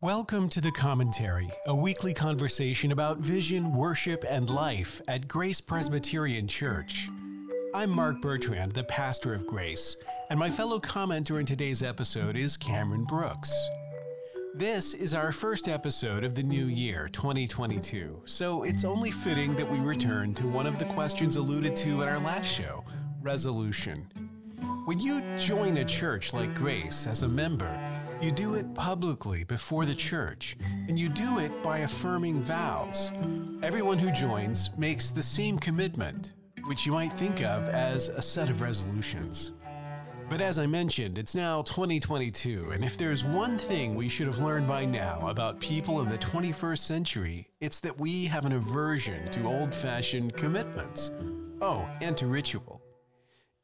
Welcome to The Commentary, a weekly conversation about vision, worship, and life at Grace Presbyterian Church. I'm Mark Bertrand, the pastor of Grace, and my fellow commenter in today's episode is Cameron Brooks. This is our first episode of the new year, 2022, so it's only fitting that we return to one of the questions alluded to in our last show resolution. When you join a church like Grace as a member, you do it publicly before the church, and you do it by affirming vows. Everyone who joins makes the same commitment, which you might think of as a set of resolutions. But as I mentioned, it's now 2022, and if there's one thing we should have learned by now about people in the 21st century, it's that we have an aversion to old fashioned commitments. Oh, and to ritual.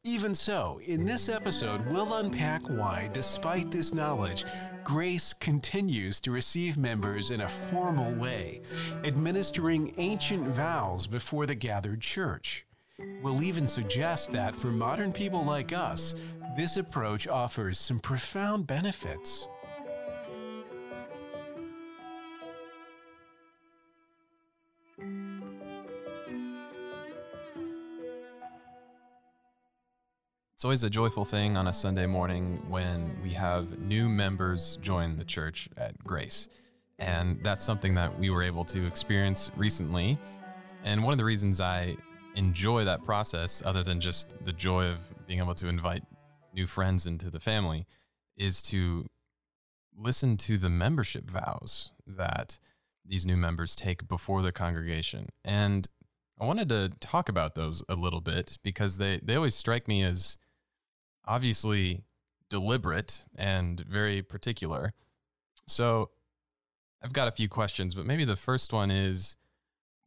Even so, in this episode, we'll unpack why, despite this knowledge, Grace continues to receive members in a formal way, administering ancient vows before the gathered church. We'll even suggest that for modern people like us, this approach offers some profound benefits. It's always a joyful thing on a Sunday morning when we have new members join the church at Grace. And that's something that we were able to experience recently. And one of the reasons I enjoy that process, other than just the joy of being able to invite new friends into the family, is to listen to the membership vows that these new members take before the congregation. And I wanted to talk about those a little bit because they, they always strike me as obviously deliberate and very particular. So I've got a few questions, but maybe the first one is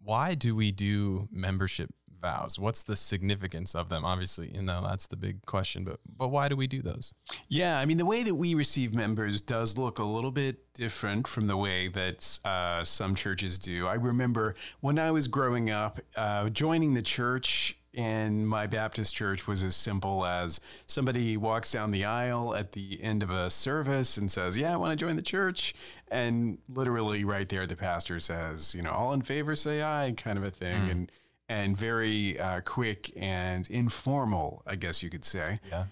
why do we do membership vows? What's the significance of them? Obviously, you know, that's the big question, but but why do we do those? Yeah, I mean, the way that we receive members does look a little bit different from the way that uh, some churches do. I remember when I was growing up, uh, joining the church in my Baptist church was as simple as somebody walks down the aisle at the end of a service and says, Yeah, I want to join the church. And literally right there, the pastor says, You know, all in favor say aye, kind of a thing. Mm. And and very uh, quick and informal, I guess you could say. Yeah.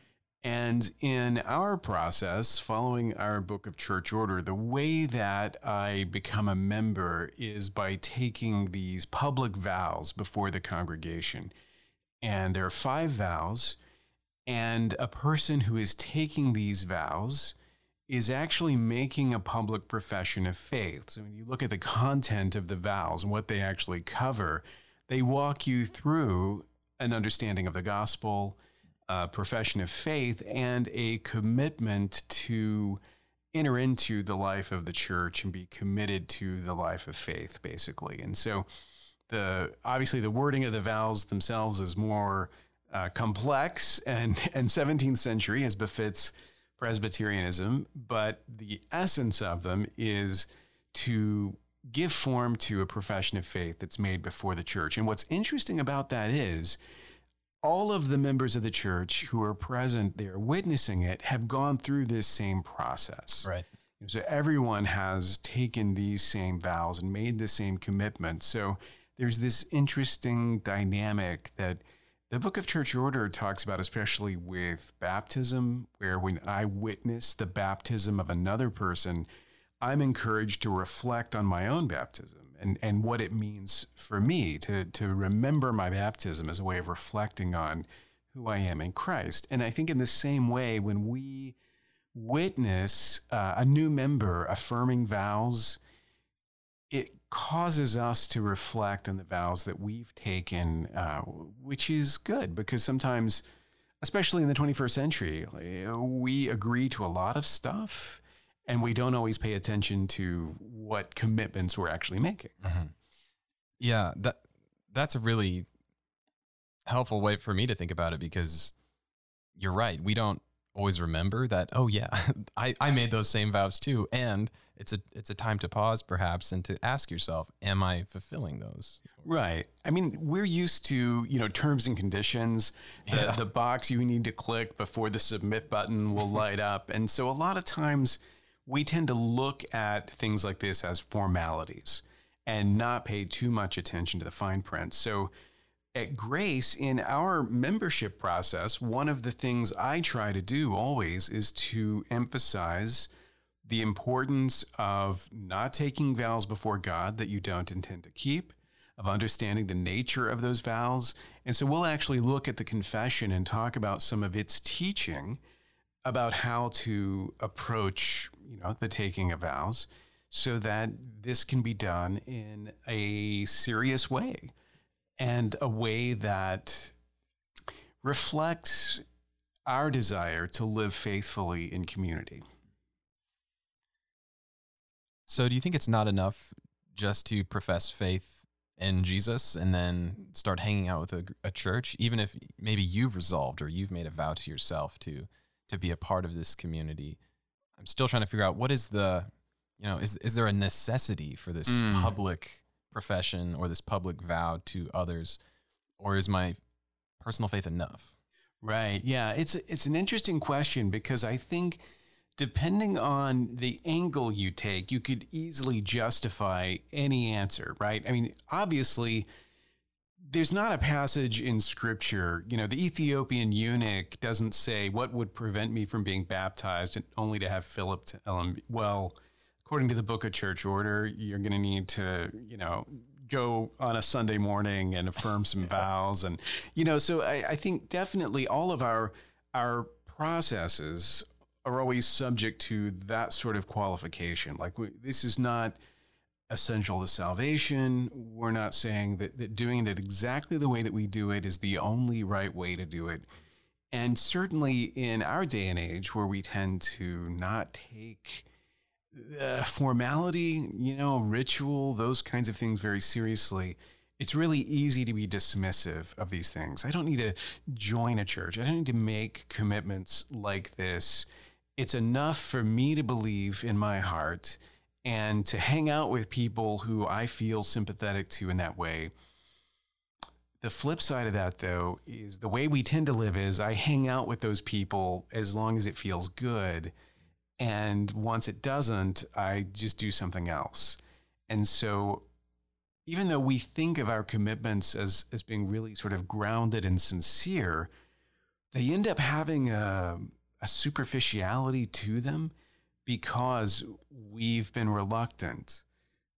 And in our process, following our book of church order, the way that I become a member is by taking these public vows before the congregation and there are five vows. And a person who is taking these vows is actually making a public profession of faith. So when you look at the content of the vows and what they actually cover, they walk you through an understanding of the gospel, a profession of faith, and a commitment to enter into the life of the church and be committed to the life of faith, basically. And so the obviously the wording of the vows themselves is more uh, complex and and 17th century as befits Presbyterianism, but the essence of them is to give form to a profession of faith that's made before the church. And what's interesting about that is all of the members of the church who are present there witnessing it have gone through this same process. Right. So everyone has taken these same vows and made the same commitment. So there's this interesting dynamic that the book of church order talks about, especially with baptism, where when I witness the baptism of another person, I'm encouraged to reflect on my own baptism and, and what it means for me to, to remember my baptism as a way of reflecting on who I am in Christ. And I think in the same way, when we witness uh, a new member affirming vows, causes us to reflect on the vows that we've taken, uh, which is good because sometimes, especially in the 21st century, we agree to a lot of stuff and we don't always pay attention to what commitments we're actually making. Mm-hmm. Yeah, that that's a really helpful way for me to think about it because you're right. We don't always remember that, oh yeah, I, I made those same vows too. And it's a it's a time to pause perhaps and to ask yourself, am I fulfilling those? Right. I mean, we're used to, you know, terms and conditions, the, yeah. the box you need to click before the submit button will light up. And so a lot of times we tend to look at things like this as formalities and not pay too much attention to the fine print. So at Grace, in our membership process, one of the things I try to do always is to emphasize the importance of not taking vows before God that you don't intend to keep, of understanding the nature of those vows. And so we'll actually look at the confession and talk about some of its teaching about how to approach, you know, the taking of vows so that this can be done in a serious way and a way that reflects our desire to live faithfully in community. So, do you think it's not enough just to profess faith in Jesus and then start hanging out with a, a, church, even if maybe you've resolved or you've made a vow to yourself to to be a part of this community? I'm still trying to figure out what is the, you know, is is there a necessity for this mm. public profession or this public vow to others, or is my personal faith enough? Right. Yeah. It's it's an interesting question because I think depending on the angle you take, you could easily justify any answer, right? I mean, obviously, there's not a passage in scripture, you know, the Ethiopian eunuch doesn't say, What would prevent me from being baptized and only to have Philip tell him, Well, according to the book of church order, you're going to need to, you know, go on a Sunday morning and affirm some vows. And, you know, so I, I think definitely all of our, our processes are always subject to that sort of qualification. Like we, this is not essential to salvation. We're not saying that, that doing it exactly the way that we do it is the only right way to do it. And certainly in our day and age, where we tend to not take uh, formality, you know, ritual, those kinds of things very seriously, it's really easy to be dismissive of these things. I don't need to join a church. I don't need to make commitments like this it's enough for me to believe in my heart and to hang out with people who I feel sympathetic to in that way. The flip side of that, though, is the way we tend to live is I hang out with those people as long as it feels good. And once it doesn't, I just do something else. And so, even though we think of our commitments as, as being really sort of grounded and sincere, they end up having a, a superficiality to them because we've been reluctant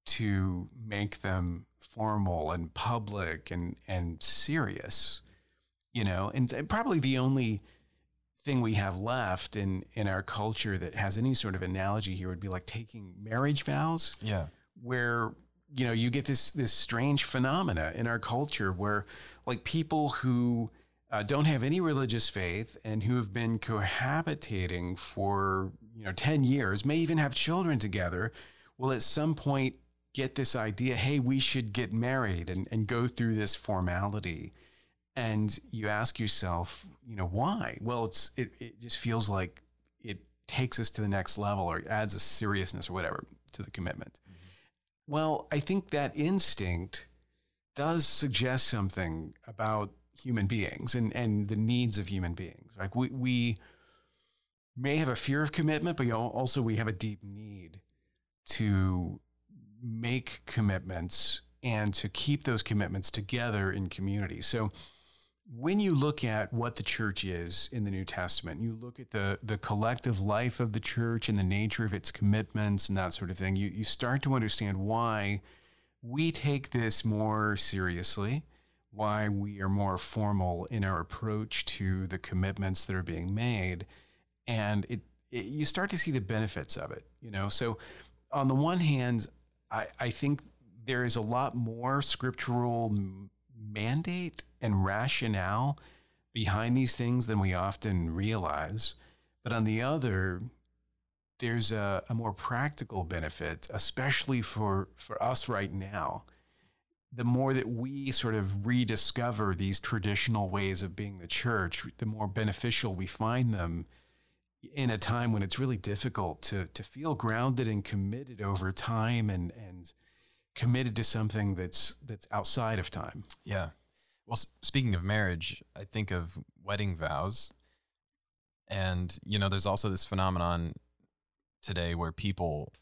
to make them formal and public and and serious you know and probably the only thing we have left in in our culture that has any sort of analogy here would be like taking marriage vows. Yeah. Where you know you get this this strange phenomena in our culture where like people who uh, don't have any religious faith and who have been cohabitating for you know 10 years may even have children together will at some point get this idea hey we should get married and, and go through this formality and you ask yourself you know why well it's it, it just feels like it takes us to the next level or adds a seriousness or whatever to the commitment mm-hmm. well i think that instinct does suggest something about human beings and, and the needs of human beings. Like we, we may have a fear of commitment, but also we have a deep need to make commitments and to keep those commitments together in community. So when you look at what the church is in the New Testament, you look at the, the collective life of the church and the nature of its commitments and that sort of thing, you, you start to understand why we take this more seriously why we are more formal in our approach to the commitments that are being made. And it, it, you start to see the benefits of it, you know? So on the one hand, I, I think there is a lot more scriptural mandate and rationale behind these things than we often realize. But on the other, there's a, a more practical benefit, especially for, for us right now the more that we sort of rediscover these traditional ways of being the church, the more beneficial we find them in a time when it's really difficult to to feel grounded and committed over time and and committed to something that's that's outside of time. Yeah. Well, speaking of marriage, I think of wedding vows. And you know, there's also this phenomenon today where people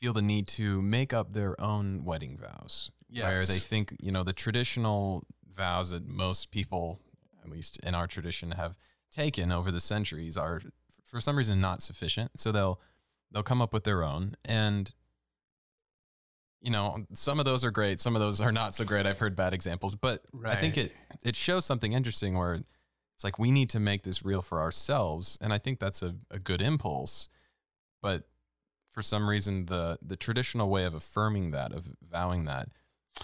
feel the need to make up their own wedding vows. Where they think, you know, the traditional vows that most people, at least in our tradition, have taken over the centuries are for some reason not sufficient. So they'll they'll come up with their own. And you know, some of those are great, some of those are not so great. I've heard bad examples, but I think it it shows something interesting where it's like we need to make this real for ourselves. And I think that's a, a good impulse. But for some reason the the traditional way of affirming that, of vowing that,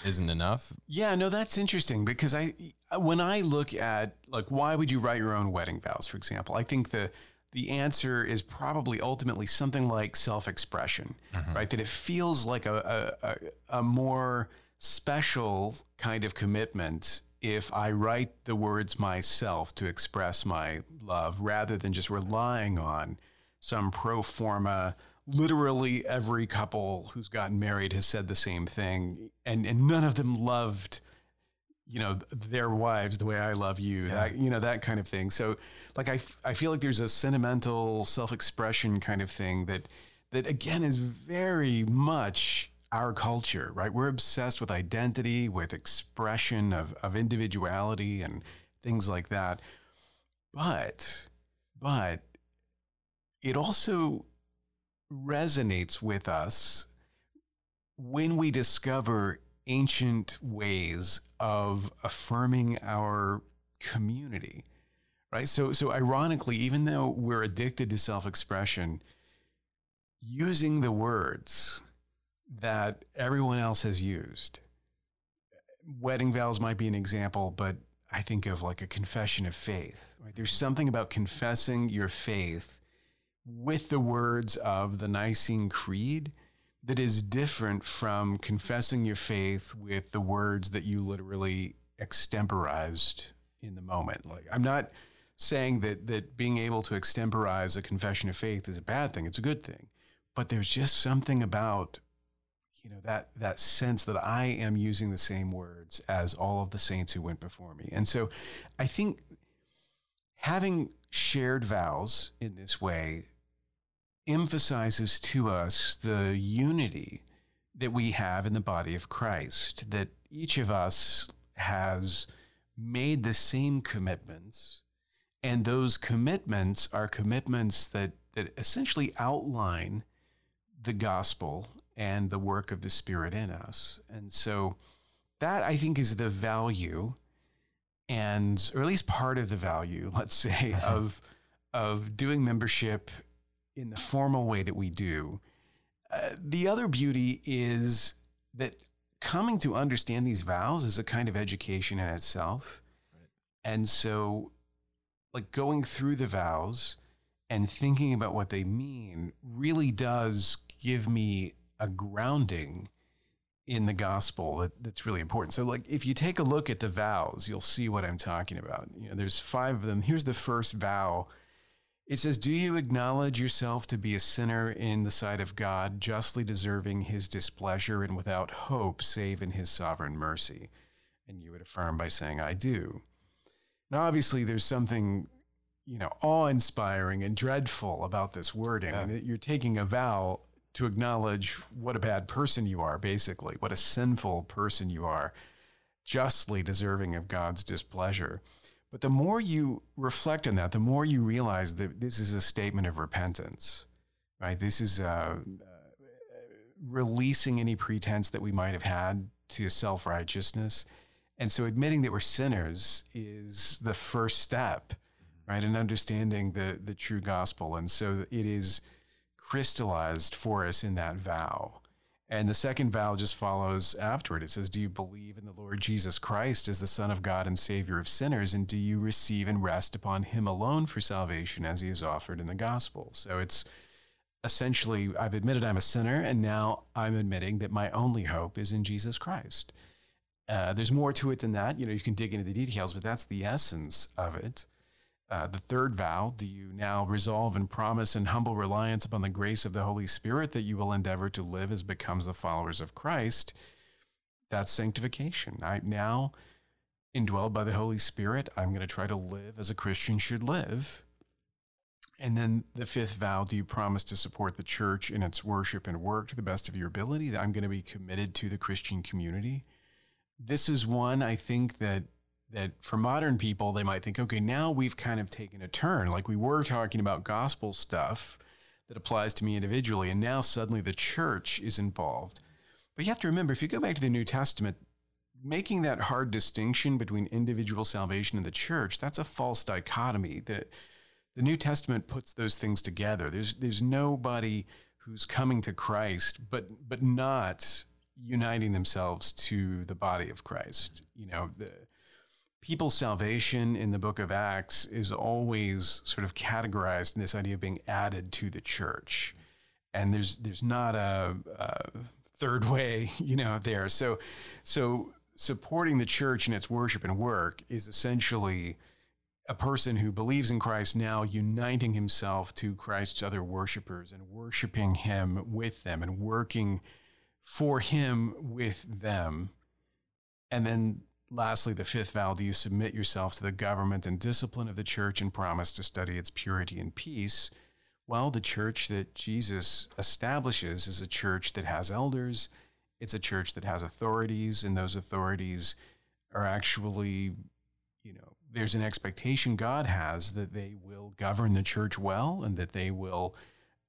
isn't enough. Yeah, no, that's interesting because I, when I look at like, why would you write your own wedding vows, for example? I think the the answer is probably ultimately something like self-expression, mm-hmm. right? That it feels like a, a a a more special kind of commitment if I write the words myself to express my love, rather than just relying on some pro forma literally every couple who's gotten married has said the same thing and and none of them loved you know their wives the way I love you that you know that kind of thing. So like I, f- I feel like there's a sentimental self-expression kind of thing that that again is very much our culture right? We're obsessed with identity with expression of of individuality and things like that. But but it also resonates with us when we discover ancient ways of affirming our community right? So so ironically even though we're addicted to self-expression using the words that everyone else has used wedding vows might be an example but i think of like a confession of faith right? There's something about confessing your faith with the words of the Nicene Creed that is different from confessing your faith with the words that you literally extemporized in the moment. Like I'm not saying that that being able to extemporize a confession of faith is a bad thing. It's a good thing. But there's just something about you know that that sense that I am using the same words as all of the saints who went before me. And so I think having shared vows in this way emphasizes to us the unity that we have in the body of Christ, that each of us has made the same commitments. And those commitments are commitments that, that essentially outline the gospel and the work of the Spirit in us. And so that I think is the value and or at least part of the value, let's say, uh-huh. of of doing membership in the formal way that we do. Uh, the other beauty is that coming to understand these vows is a kind of education in itself. And so, like going through the vows and thinking about what they mean really does give me a grounding in the gospel that, that's really important. So, like, if you take a look at the vows, you'll see what I'm talking about. You know, there's five of them. Here's the first vow. It says, Do you acknowledge yourself to be a sinner in the sight of God, justly deserving his displeasure and without hope save in his sovereign mercy? And you would affirm by saying, I do. Now, obviously, there's something, you know, awe inspiring and dreadful about this wording. Yeah. You're taking a vow to acknowledge what a bad person you are, basically, what a sinful person you are, justly deserving of God's displeasure. But the more you reflect on that, the more you realize that this is a statement of repentance, right? This is uh, uh, releasing any pretense that we might have had to self righteousness. And so admitting that we're sinners is the first step, right? In understanding the, the true gospel. And so it is crystallized for us in that vow. And the second vow just follows afterward. It says, Do you believe in the Lord Jesus Christ as the Son of God and Savior of sinners? And do you receive and rest upon him alone for salvation as he is offered in the gospel? So it's essentially, I've admitted I'm a sinner, and now I'm admitting that my only hope is in Jesus Christ. Uh, there's more to it than that. You know, you can dig into the details, but that's the essence of it. Uh, the third vow, do you now resolve and promise in humble reliance upon the grace of the Holy Spirit that you will endeavor to live as becomes the followers of Christ? That's sanctification. I now, indwelled by the Holy Spirit, I'm going to try to live as a Christian should live. And then the fifth vow do you promise to support the church in its worship and work to the best of your ability? That I'm going to be committed to the Christian community. This is one I think that that for modern people they might think, okay, now we've kind of taken a turn. Like we were talking about gospel stuff that applies to me individually, and now suddenly the church is involved. But you have to remember, if you go back to the New Testament, making that hard distinction between individual salvation and the church, that's a false dichotomy. That the New Testament puts those things together. There's there's nobody who's coming to Christ, but but not uniting themselves to the body of Christ. You know, the people's salvation in the book of Acts is always sort of categorized in this idea of being added to the church. And there's there's not a, a third way, you know, there. So so supporting the church in its worship and work is essentially a person who believes in Christ now uniting himself to Christ's other worshipers and worshiping him with them and working for him with them. And then lastly, the fifth vow do you submit yourself to the government and discipline of the church and promise to study its purity and peace? Well, the church that Jesus establishes is a church that has elders it's a church that has authorities, and those authorities are actually, you know, there's an expectation God has that they will govern the church well and that they will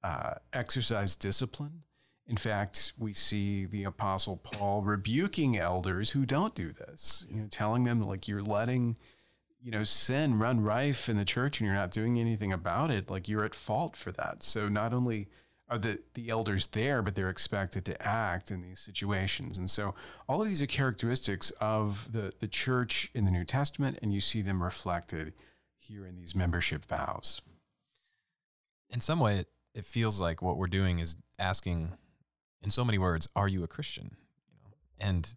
uh, exercise discipline. In fact, we see the apostle Paul rebuking elders who don't do this, you know, telling them like you're letting, you know, sin run rife in the church and you're not doing anything about it. Like you're at fault for that. So not only are the, the elders there, but they're expected to act in these situations. And so all of these are characteristics of the, the church in the New Testament, and you see them reflected here in these membership vows. In some way, it, it feels like what we're doing is asking, in so many words, are you a Christian? You know, and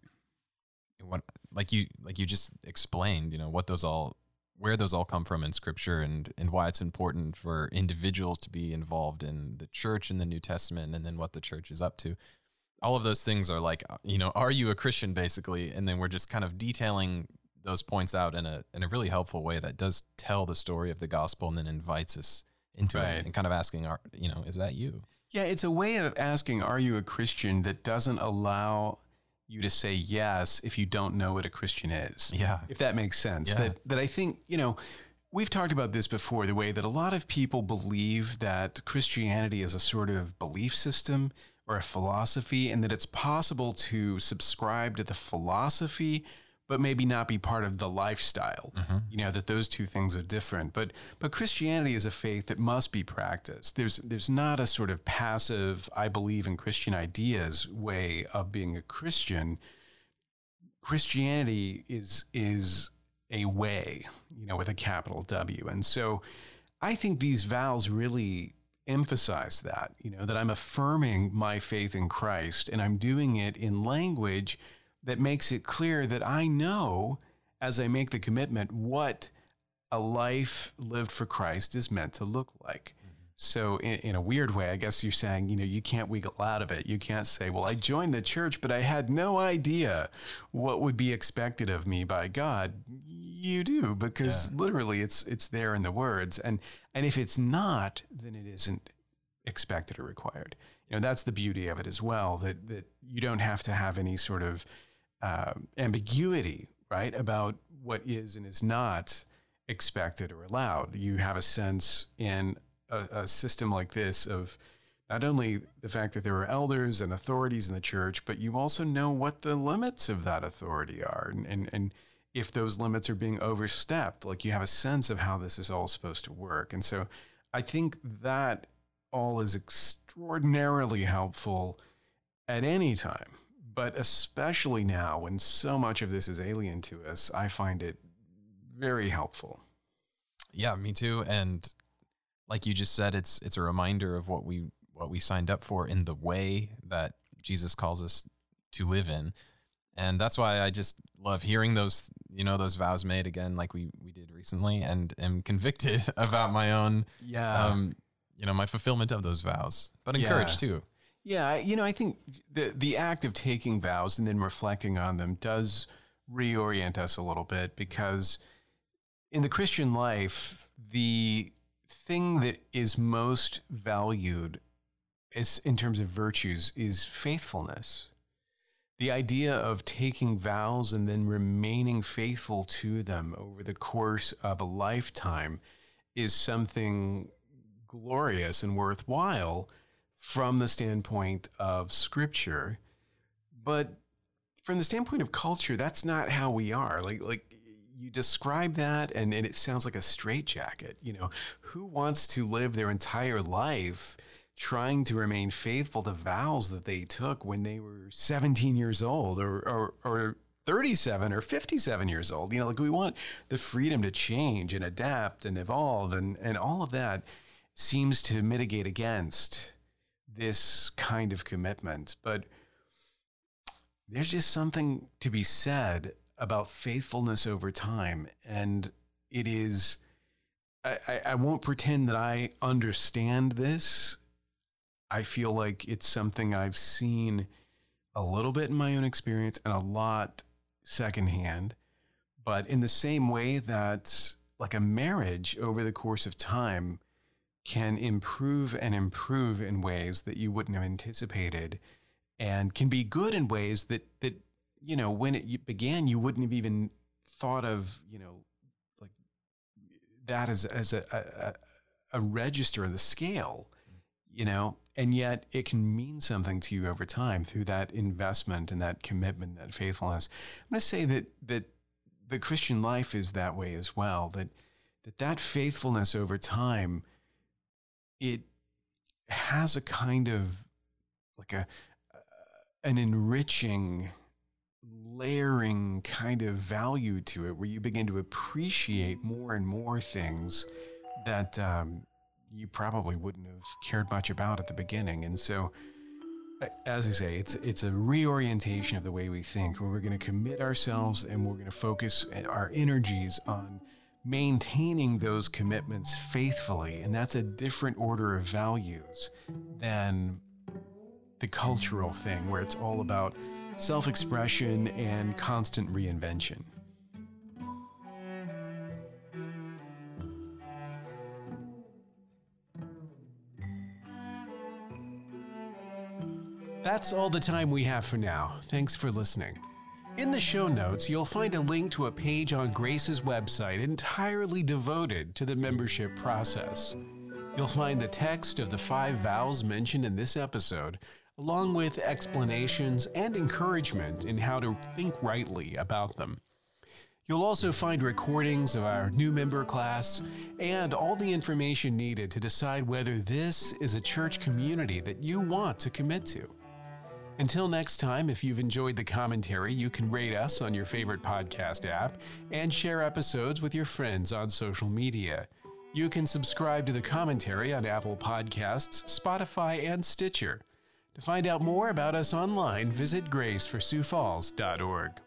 what like you like you just explained, you know, what those all where those all come from in scripture and, and why it's important for individuals to be involved in the church in the New Testament and then what the church is up to. All of those things are like, uh, you know, are you a Christian basically? And then we're just kind of detailing those points out in a in a really helpful way that does tell the story of the gospel and then invites us into right. it and kind of asking, our, you know, is that you? Yeah, it's a way of asking, are you a Christian that doesn't allow you to say yes if you don't know what a Christian is. Yeah. If that makes sense. Yeah. That that I think, you know, we've talked about this before, the way that a lot of people believe that Christianity is a sort of belief system or a philosophy and that it's possible to subscribe to the philosophy but maybe not be part of the lifestyle. Mm-hmm. You know that those two things are different. But but Christianity is a faith that must be practiced. There's there's not a sort of passive I believe in Christian ideas way of being a Christian. Christianity is is a way, you know, with a capital W. And so I think these vows really emphasize that, you know, that I'm affirming my faith in Christ and I'm doing it in language that makes it clear that I know as I make the commitment what a life lived for Christ is meant to look like. Mm-hmm. So, in, in, a weird way, I guess you're saying, you know, you can't wiggle out of it. You can't say, well, I joined the church, but I had no idea what would be expected of me by God. You do, because yeah. literally it's it's there in the words. And and if it's not, then it isn't expected or required. You know, that's the beauty of it as well, that that you don't have to have any sort of uh, ambiguity, right, about what is and is not expected or allowed. You have a sense in a, a, system like this of not only the fact that there are elders and authorities in the church, but you also know what the limits of that authority are. And, and, and if those limits are being overstepped, like you have a sense of how this is all supposed to work. And so I think that all is extraordinarily helpful at any time but especially now when so much of this is alien to us, I find it very helpful. Yeah, me too. And like you just said, it's it's a reminder of what we what we signed up for in the way that Jesus calls us to live in. And that's why I just love hearing those, you know, those vows made again, like we we did recently, and am convicted about my own, yeah, um, you know, my fulfillment of those vows, but encouraged yeah. too. Yeah, you know, I think the the act of taking vows and then reflecting on them does reorient us a little bit because in the Christian life, the thing that is most valued is in terms of virtues is faithfulness. The idea of taking vows and then remaining faithful to them over the course of a lifetime is something glorious and worthwhile from the standpoint of scripture. But from the standpoint of culture, that's not how we are. Like, like you describe that and, and it sounds like a straitjacket. You know, who wants to live their entire life trying to remain faithful to vows that they took when they were 17 years old or, or, or 37 or 57 years old? You know, like we want the freedom to change and adapt and evolve and, and all of that seems to mitigate against this kind of commitment. But there's just something to be said about faithfulness over time. And it is, I, I won't pretend that I understand this. I feel like it's something I've seen a little bit in my own experience and a lot secondhand. But in the same way that, like a marriage over the course of time, can improve and improve in ways that you wouldn't have anticipated and can be good in ways that that you know when it began you wouldn't have even thought of you know like that as as a a, a register of the scale you know? And yet it can mean something to you over time through that investment and that commitment that faithfulness. I'm going to say that that the christian life is that way as well that that that faithfulness over time it has a kind of like a an enriching layering kind of value to it where you begin to appreciate more and more things that um, you probably wouldn't have cared much about at the beginning. And so as I say, it's it's a reorientation of the way we think, where we're going to commit ourselves and we're going to focus our energies on maintaining those commitments faithfully. And that's a different order of values than the cultural thing, where it's all about self expression and constant reinvention. That's all the time we have for now. Thanks for listening. In the show notes, you'll find a link to a page on Grace's website entirely devoted to the membership process. You'll find the text of the five vows mentioned in this episode, along with explanations and encouragement in how to think rightly about them. You'll also find recordings of our new member class and all the information needed to decide whether this is a church community that you want to commit to. Until next time, if you've enjoyed the commentary, you can rate us on your favorite podcast app and share episodes with your friends on social media. You can subscribe to the commentary on Apple Podcasts, Spotify, and Stitcher. To find out more about us online, visit graceforsiouxfalls.org.